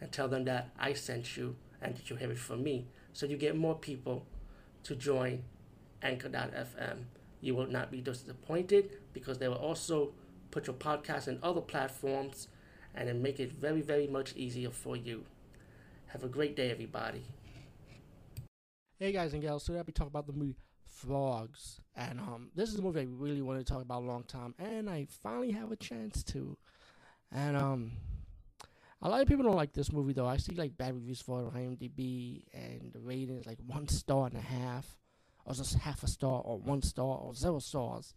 and tell them that I sent you and that you have it from me. So you get more people to join Anchor.fm. You will not be disappointed because they will also put your podcast in other platforms and then make it very, very much easier for you. Have a great day, everybody. Hey guys and gals, today I'll be talking about the movie Frogs, and um, this is a movie I really wanted to talk about a long time, and I finally have a chance to. And um, a lot of people don't like this movie though. I see like bad reviews for it on IMDb, and the rating is like one star and a half, or just half a star, or one star, or zero stars.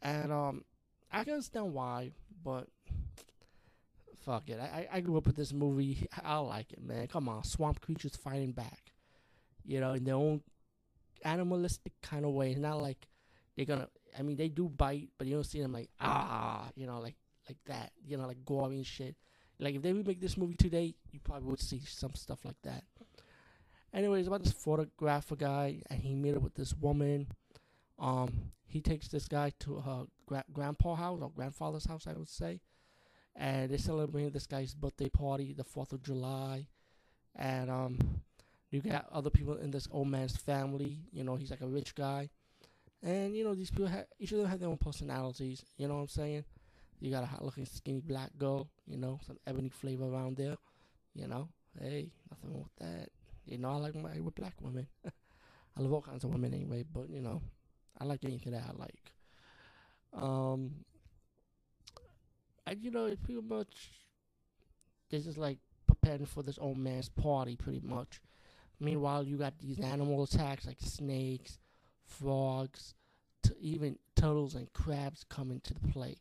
And um, I can understand why, but fuck it. I I grew up with this movie. I like it, man. Come on, swamp creatures fighting back, you know, in their own animalistic kind of way. It's not like they're gonna. I mean, they do bite, but you don't see them like ah, you know, like like that. You know, like gory and shit. Like if they remake this movie today, you probably would see some stuff like that. Anyways, about this photographer guy, and he met up with this woman. Um, he takes this guy to her gra- grandpa house or grandfather's house, I would say, and they celebrate this guy's birthday party, the Fourth of July, and um, you got other people in this old man's family. You know, he's like a rich guy, and you know these people have each of them have their own personalities. You know what I'm saying? You got a hot-looking, skinny black girl. You know, some ebony flavor around there. You know, hey, nothing wrong with that. You know, I like my with black women. I love all kinds of women anyway, but you know, I like anything that I like. Um, and you know, it's pretty much this is like preparing for this old man's party, pretty much. Meanwhile, you got these animal attacks like snakes, frogs, t- even turtles and crabs coming to the play,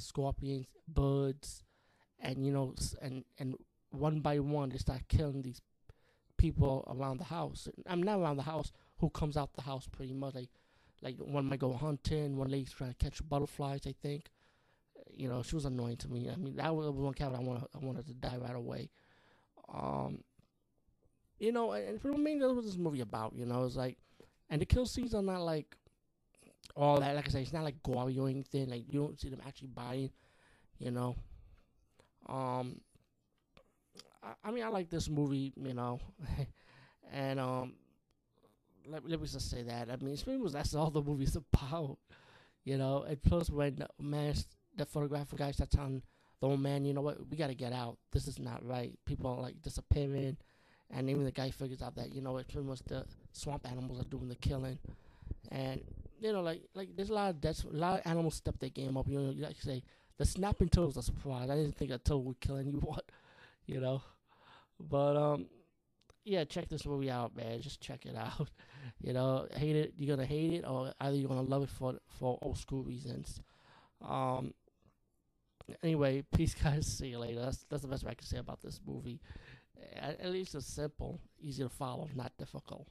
scorpions, birds, and you know, and and one by one they start killing these people around the house. I'm not around the house. Who comes out the house pretty much like, like one might go hunting. One lady's trying to catch butterflies. I think. You know, she was annoying to me. I mean, that was one cat I wanted. I wanted to die right away. Um, you know, and for the main, was this movie about. You know, it's like, and the kill scenes are not like all that. Like I said, it's not like gory or anything. Like you don't see them actually buying, You know, um, I, I mean, I like this movie. You know, and um, let, let me just say that. I mean, it's pretty much that's all the movie's about. You know, and plus when the man, the photographer guy starts telling the old man, you know what, we got to get out. This is not right. People are like disappearing and even the guy figures out that you know it's pretty much the swamp animals are doing the killing, and you know like like there's a lot of deaths, a lot of animals step their game up. You know, like you say the snapping turtles are surprised. I didn't think a turtle would kill anyone, you know, but um. Yeah, check this movie out, man. Just check it out. you know, hate it, you're gonna hate it, or either you're gonna love it for for old school reasons. Um, anyway, peace, guys. See you later. That's that's the best I can say about this movie. At, at least it's simple, easy to follow, not difficult.